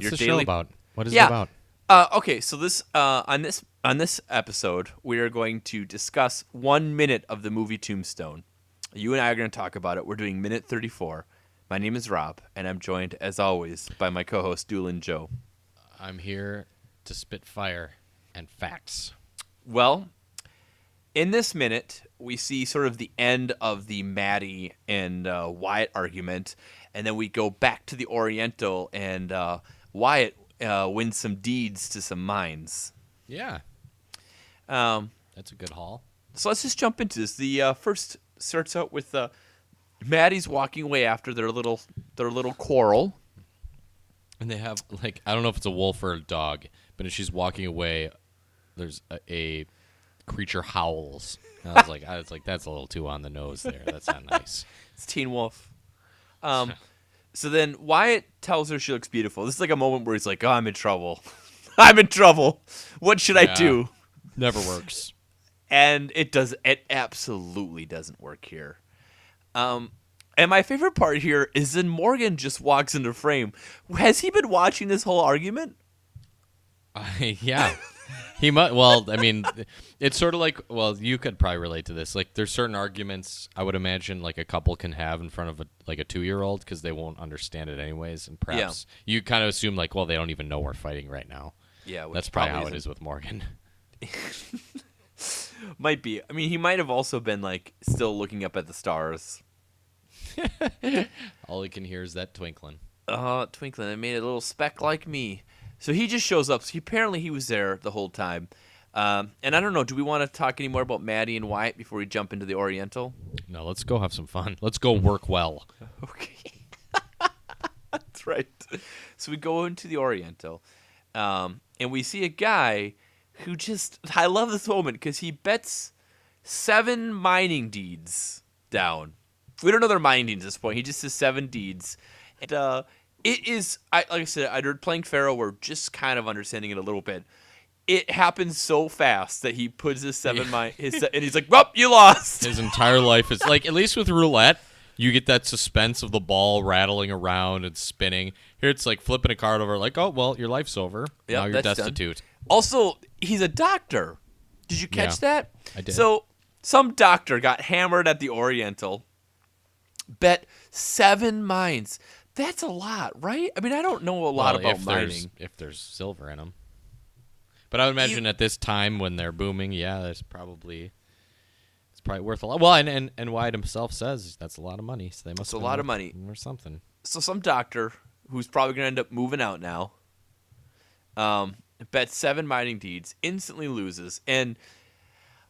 Tombstone Minute 34. What's your the daily- show about? What is Yeah. it about? Uh, okay, so this uh, on this on this episode, we are going to discuss one minute of the movie Tombstone. You and I are going to talk about it. We're doing minute 34. My name is Rob, and I'm joined, as always, by my co-host Doolin Joe. I'm here to spit fire and facts. Well, in this minute, we see sort of the end of the Maddie and uh, Wyatt argument, and then we go back to the Oriental, and uh, Wyatt uh, wins some deeds to some mines. Yeah, Um, that's a good haul. so let's just jump into this. The uh, first starts out with uh, Maddie's walking away after their little their little quarrel. And they have like I don't know if it's a wolf or a dog, but as she's walking away, there's a, a creature howls. And I was like, I was like, that's a little too on the nose there. That's not nice. It's Teen Wolf. Um, so then Wyatt tells her she looks beautiful. This is like a moment where he's like, "Oh, I'm in trouble. I'm in trouble. What should I do?" Never works. and it does it absolutely doesn't work here um and my favorite part here is then morgan just walks into frame has he been watching this whole argument yeah. He might. Well, I mean, it's sort of like. Well, you could probably relate to this. Like, there's certain arguments I would imagine like a couple can have in front of a like a two year old because they won't understand it anyways, and perhaps you kind of assume like, well, they don't even know we're fighting right now. yeah which That's probably, how isn't- it is with Morgan. might be i mean he might have also been like still looking up at the stars All he can hear is that twinkling. Oh, uh twinkling it made a little speck like me so he just shows up so he, apparently he was there the whole time um, and I don't know. Do we want to talk any more about Maddie and Wyatt before we jump into the Oriental? No, let's go have some fun. Let's go work well. Okay. That's right. So we go into the Oriental, um, and we see a guy who just. I love this moment because he bets seven mining deeds down. We don't know their mining deeds at this point. He just says seven deeds. And uh, it is, I, like I said, I heard playing Faro, we're just kind of understanding it a little bit. It happens so fast that he puts his seven Yeah. mine, his, and he's like, "Well, you lost." His entire life is like at least with roulette, you get that suspense of the ball rattling around and spinning. Here it's like flipping a card over, like, oh well, your life's over. Yep, now you're that's done. destitute. Also, he's a doctor. Did you catch Yeah, that? I did. So, some doctor got hammered at the Oriental, bet seven mines. That's a lot, right? I mean, I don't know a lot Well, about if mining. There's, if there's silver in them. But I would imagine at this time when they're booming, yeah, there's probably it's probably worth a lot. Well, and and, and Wyatt himself says that's a lot of money, so they must. It's a lot of money. or something. So, some doctor who's probably going to end up moving out now, um, bet seven mining deeds, instantly loses, and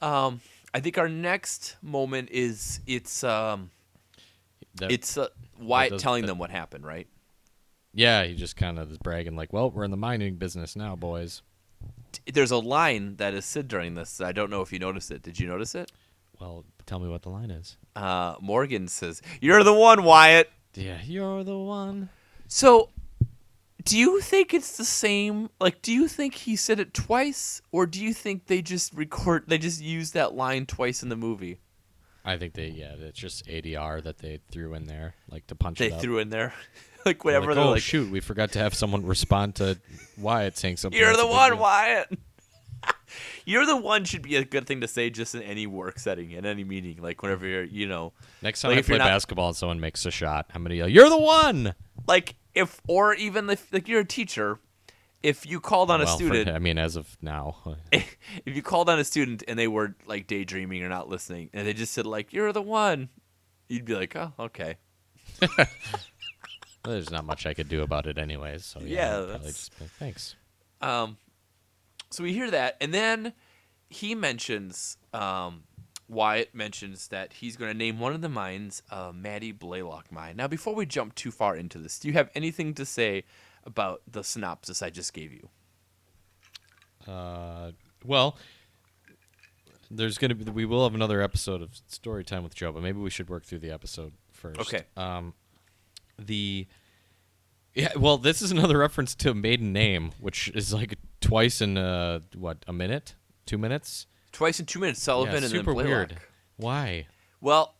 um, I think our next moment is it's um, That- it's uh, Wyatt does- telling that- them what happened, right? yeah, he just kind of is bragging like, "Well, we're in the mining business now, boys." there's a line that is said during this. I don't know if you noticed it. Did you notice it? Well, tell me what the line is. Uh, Morgan says, "You're the one, Wyatt." Yeah, you're the one. So, do you think it's the same? Like, do you think he said it twice, or do you think they just record? They just used that line twice in the movie. I think they yeah, it's just ADR that they threw in there, like to punch They it up. threw in there, like whatever. Like, oh like, shoot, we forgot to have someone respond to Wyatt saying something. "You're the one, deal." Wyatt." You're the one should be a good thing to say just in any work setting, in any meeting, like whenever you're, you know, Next time Like, I play not- basketball and someone makes a shot, I'm gonna yell, "You're the one!" like if or even if like you're a teacher if you called on a Well, for- student I mean, as of now, if you called on a student and they were like daydreaming or not listening and they just said like you're the one you'd be like oh okay there's not much I could do about it anyways. So yeah, Yeah, that's- just thanks. um so we hear that and then he mentions um Wyatt mentions that he's going to name one of the mines uh, Maddie Blaylock mine. Now, before we jump too far into this, do you have anything to say about the synopsis I just gave you? Uh, well, there's gonna be we will have another episode of story time with Joe, but maybe we should work through the episode first. Okay. Um, the yeah, well, this is another reference to a maiden name, which is like twice in uh what a minute, two minutes. Twice in two minutes, Sullivan yeah, and super then Blaylock. weird. Why? Well,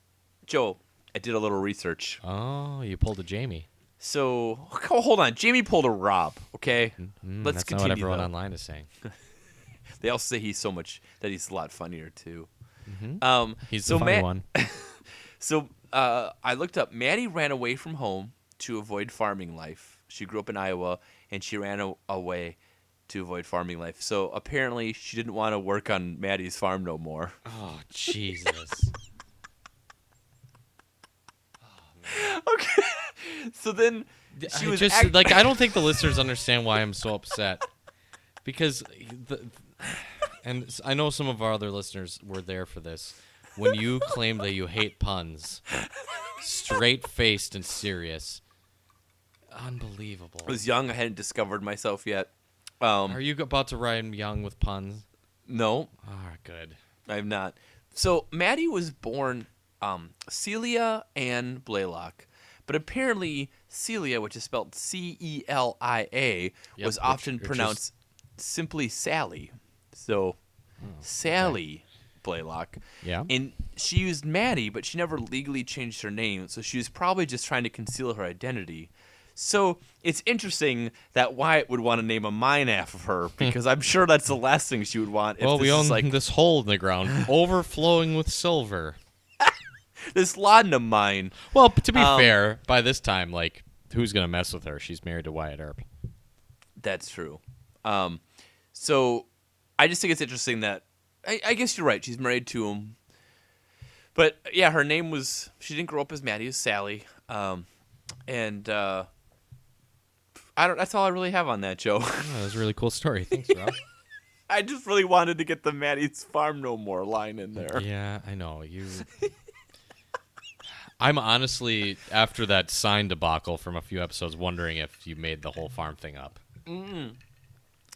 Joe, I did a little research. Oh, you pulled a Jamie. So oh, hold on, Jamie pulled a Rob. Okay, Mm, let's that's continue. not what everyone though. online is saying. They also say he's so much that he's a lot funnier too. Mhm. Um, He's so the funny Matt- one. So uh, I looked up. Maddie ran away from home to avoid farming life. She grew up in Iowa, and she ran a- away to avoid farming life. So apparently, she didn't want to work on Maddie's farm no more. Oh Jesus! okay. So then she I was just act- like I don't think the listeners understand why I'm so upset because the and I know some of our other listeners were there for this when you claim that you hate puns, straight faced and serious, unbelievable. I was young. I hadn't discovered myself yet. Um, Are you about to rhyme young with puns? no, Ah, good. I'm not. So Maddie was born um, Celia Ann Blaylock, but apparently Celia, which is spelled C E L I A, Yep, was often which pronounced simply Sally. So hmm, Sally Blaylock. Yeah. And she used Maddie, but she never legally changed her name, so she was probably just trying to conceal her identity. So it's interesting that Wyatt would want to name a mine after her because I'm sure that's the last thing she would want. If well, we own like this hole in the ground, overflowing with silver. this laudanum mine. Well, to be Um, fair, by this time, like, who's gonna mess with her? She's married to Wyatt Earp. That's true. Um, so I just think it's interesting that I, I guess you're right. She's married to him, but yeah, her name was she didn't grow up as Maddie, as Sally. Um, and uh, I don't. That's all I really have on that, Joe. Oh, that was a really cool story. Thanks, Rob. I just really wanted to get the Maddie's Farm No More line in there. yeah, I know you. I'm honestly after that sign debacle from a few episodes, wondering if you made the whole farm thing up.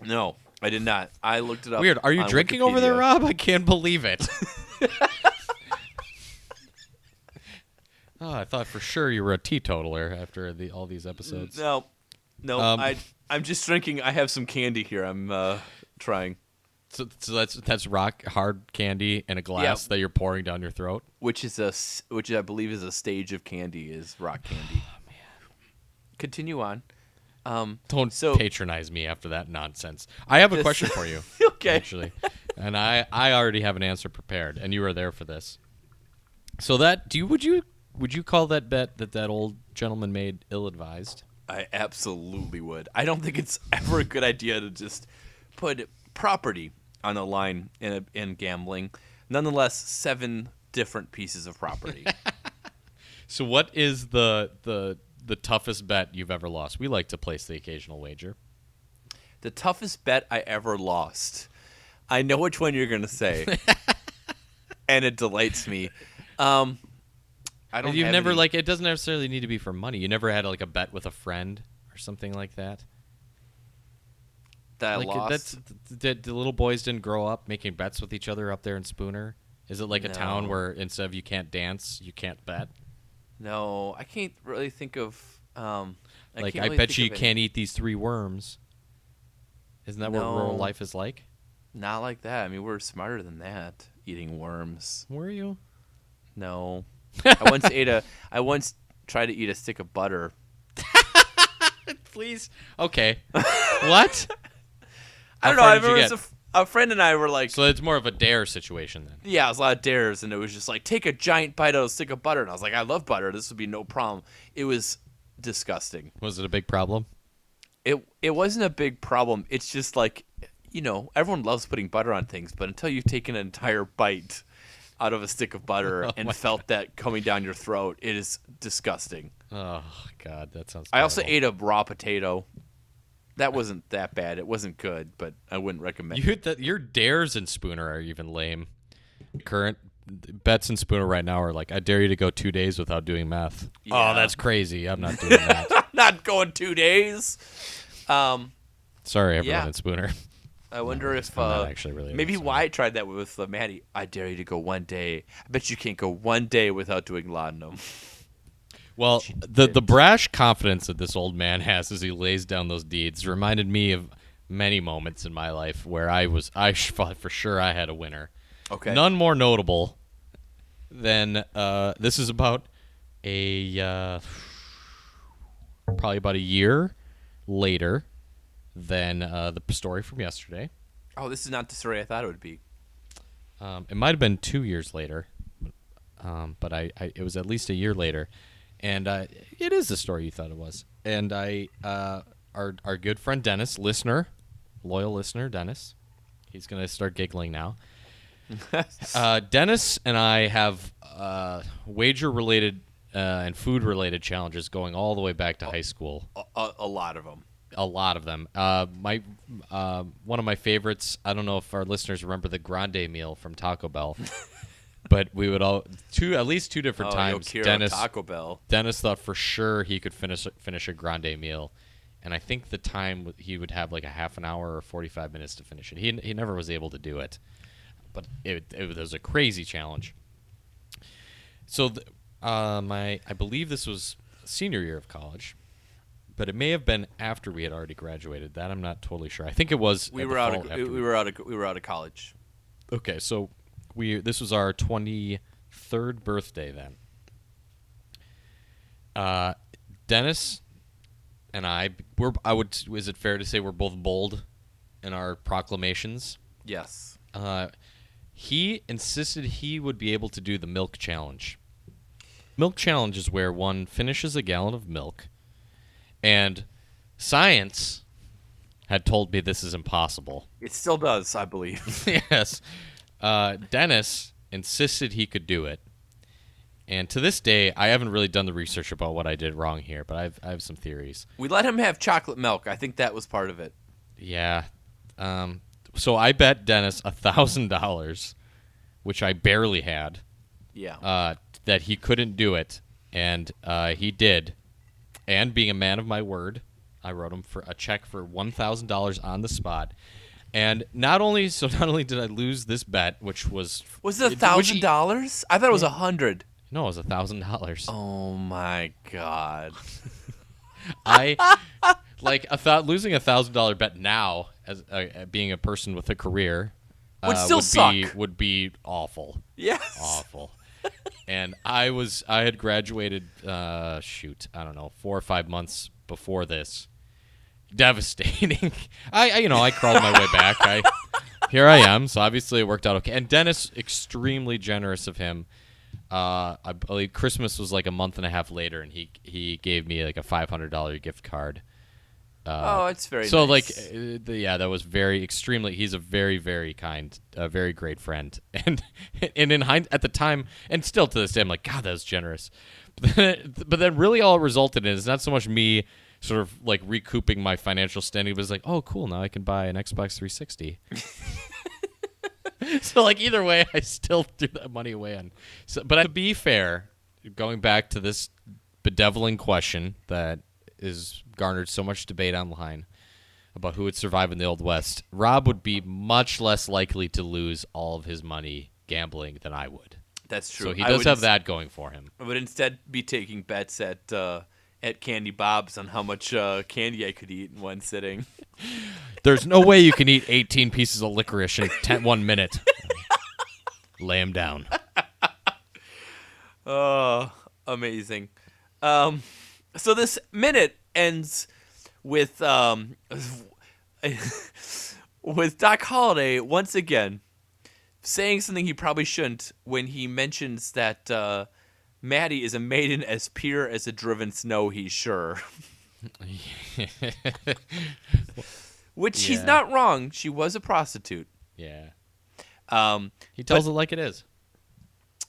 No, I did not. I looked it up. Weird. Are you drinking over there, Rob? I can't believe it. oh, I thought for sure you were a teetotaler after the, all these episodes. No, no. Um, I I'm just drinking. I have some candy here. I'm uh, trying. So, so that's that's rock hard candy in a glass that you're pouring down your throat. which is a which I believe is a stage of candy is rock candy. Oh man. Continue on. Um Don't So- patronize me after that nonsense. I have a This- question for you, okay. actually, and I I already have an answer prepared, and you were there for this. So that do you would you would you call that bet that that old gentleman made ill advised? I absolutely would. I don't think it's ever a good idea to just put property on the line in a, in gambling. Nonetheless, seven different pieces of property. So what is the the the toughest bet you've ever lost? We like to place the occasional wager. the toughest bet I ever lost. I know which one you're going to say. and it delights me. Um I don't You've never any- like it doesn't necessarily need to be for money. You never had like a bet with a friend or something like that. That like lost. that's did the little boys didn't grow up making bets with each other up there in Spooner. Is it like a town where instead of you can't dance, you can't bet? No, I can't really think of. Um, I like can't I really bet you you can't eat these three worms. Isn't that what rural life is like? Not like that. I mean, we're smarter than that. Eating worms. Were you? No. I once ate a. I once tried to eat a stick of butter. Please. Okay. what? I don't know. I remember a, f- a friend and I were like, So it's more of a dare situation then. yeah, it was a lot of dares, and it was just like, take a giant bite out of a stick of butter, and I was like, I love butter. This would be no problem. It was disgusting. Was it a big problem? It it wasn't a big problem. It's just like, you know, everyone loves putting butter on things, but until you've taken an entire bite out of a stick of butter Oh and felt that coming down your throat, it is disgusting. Oh God, that sounds. I also terrible. ate a raw potato. That wasn't that bad. It wasn't good, but I wouldn't recommend. You that your dares in Spooner are even lame. Current bets in Spooner right now are like, I dare you to go two days without doing meth. Yeah. Oh, that's crazy. I'm not doing that. Not going two days. Um, Sorry, everyone Yeah. in Spooner. I wonder if uh, actually really maybe sorry. Wyatt tried that with uh, Maddie. I dare you to go one day. I bet you can't go one day without doing laudanum. Well, the the brash confidence that this old man has as he lays down those deeds reminded me of many moments in my life where I was I thought for sure I had a winner. Okay. None more notable than uh, this is about a uh, probably about a year later than uh, the story from yesterday. Oh, this is not the story I thought it would be. Um, it might have been two years later, um, but I, I it was at least a year later, and uh, it is the story you thought it was. And I, uh, our our good friend Dennis, listener, loyal listener Dennis, he's gonna start giggling now. uh, Dennis and I have uh, wager related uh, and food related challenges going all the way back to high school. A, a, a lot of them. A lot of them. Uh, my one of my favorites. I don't know if our listeners remember the grande meal from Taco Bell, but we would all two at least two different Oh, times. Yokiro Dennis Taco Bell. Dennis thought for sure he could finish finish a grande meal, and I think the time he would have like a half an hour or forty five minutes to finish it. He he never was able to do it, but it it was a crazy challenge. So, th- uh, my I believe this was senior year of college, but it may have been after we had already graduated. That I'm not totally sure. I think it was. We were out of after we were out of we were out of college. Okay, so we this was our twenty third birthday then. Uh, Dennis and I were I would is it fair to say we're both bold in our proclamations? Yes. Uh, he insisted he would be able to do the milk challenge. Milk challenge is where one finishes a gallon of milk, and science had told me this is impossible. It still does, I believe. yes. Uh, Dennis insisted he could do it. And to this day, I haven't really done the research about what I did wrong here, but I've, I have some theories. we let him have chocolate milk. I think that was part of it. Yeah. Um, so I bet Dennis a $1,000, which I barely had, Yeah. uh, that he couldn't do it. And uh, he did. And being a man of my word, I wrote him for a check for $1,000 on the spot. And not only so, not only did I lose this bet, which was was it a thousand dollars? I thought it was a hundred. No, it was a thousand dollars. Oh my god. I like I thought losing a thousand dollar bet now as uh, being a person with a career Would uh, still would be suck. would be awful, Yes. awful. and I was I had graduated. Uh, shoot, I don't know, four or five months before this. Devastating. I, I you know I crawled my way back. I here I am. So obviously it worked out okay. And Dennis, extremely generous of him. Uh, I believe Christmas was like a month and a half later, and he he gave me like a five hundred dollar gift card. Uh, oh, it's very so nice. like uh, the, yeah, that was very extremely. He's a very very kind, a very great friend, and and in hind at the time, and still to this day, I'm like, God, that was generous. But then, but then really all it resulted in is not so much me sort of like recouping my financial standing, but it's like, oh, cool, now I can buy an Xbox 360. so like either way, I still threw that money away on. So, but to be fair, going back to this bedeviling question that is garnered so much debate online about who would survive in the old west, Rob would be much less likely to lose all of his money gambling than I would. that's true. So he does have that going for him. I would instead be taking bets at uh, at Candy Bob's on how much uh, candy I could eat in one sitting. There's no way you can eat 18 pieces of licorice in 10, one minute. Lay him down. Oh, amazing. Um, so this minute ends with um, with Doc Holliday once again saying something he probably shouldn't when he mentions that uh, Maddie is a maiden as pure as a driven snow. He's sure. Which he's not wrong. She was a prostitute. yeah. Um, He tells it like it is.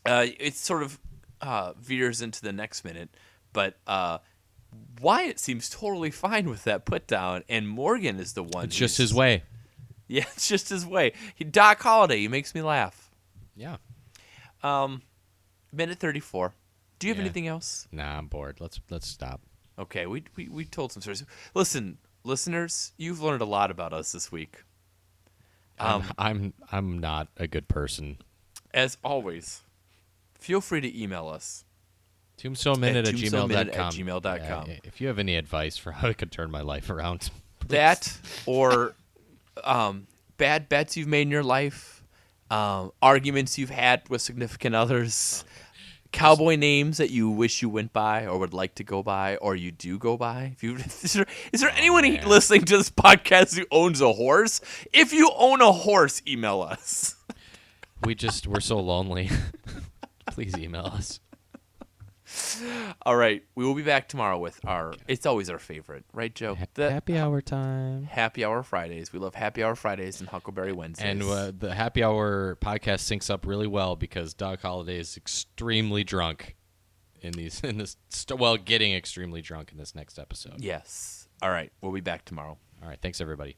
uh, it sort of uh, veers into the next minute, but uh, Wyatt seems totally fine with that put down, and Morgan is the one. It's just his way. Yeah, it's just his way. He, Doc Holliday, he makes me laugh. Yeah. Um, minute thirty-four. Do you have Yeah. anything else? Nah, I'm bored. Let's let's stop. Okay, we, we we told some stories. Listen, listeners, you've learned a lot about us this week. Um, I'm, I'm I'm not a good person. as always, feel free to email us. Tombstoneminute at, tombstoneminute gmail.com. at gmail.com. Yeah, if you have any advice for how I could turn my life around, that or um, bad bets you've made in your life, um, arguments you've had with significant others, cowboy names that you wish you went by or would like to go by or you do go by? If you is there, is there oh, anyone Oh, man. listening to this podcast who owns a horse? If you own a horse, email us. We just we're so lonely. Please email us. All right, we will be back tomorrow with our. It's always our favorite, right, Joe? The happy hour time. happy hour Fridays. We love happy hour Fridays and Huckleberry Wednesdays. And uh, the happy hour podcast syncs up really well because Doc Holliday is extremely drunk in these in this st- well getting extremely drunk in this next episode. yes. All right, we'll be back tomorrow. All right, thanks everybody.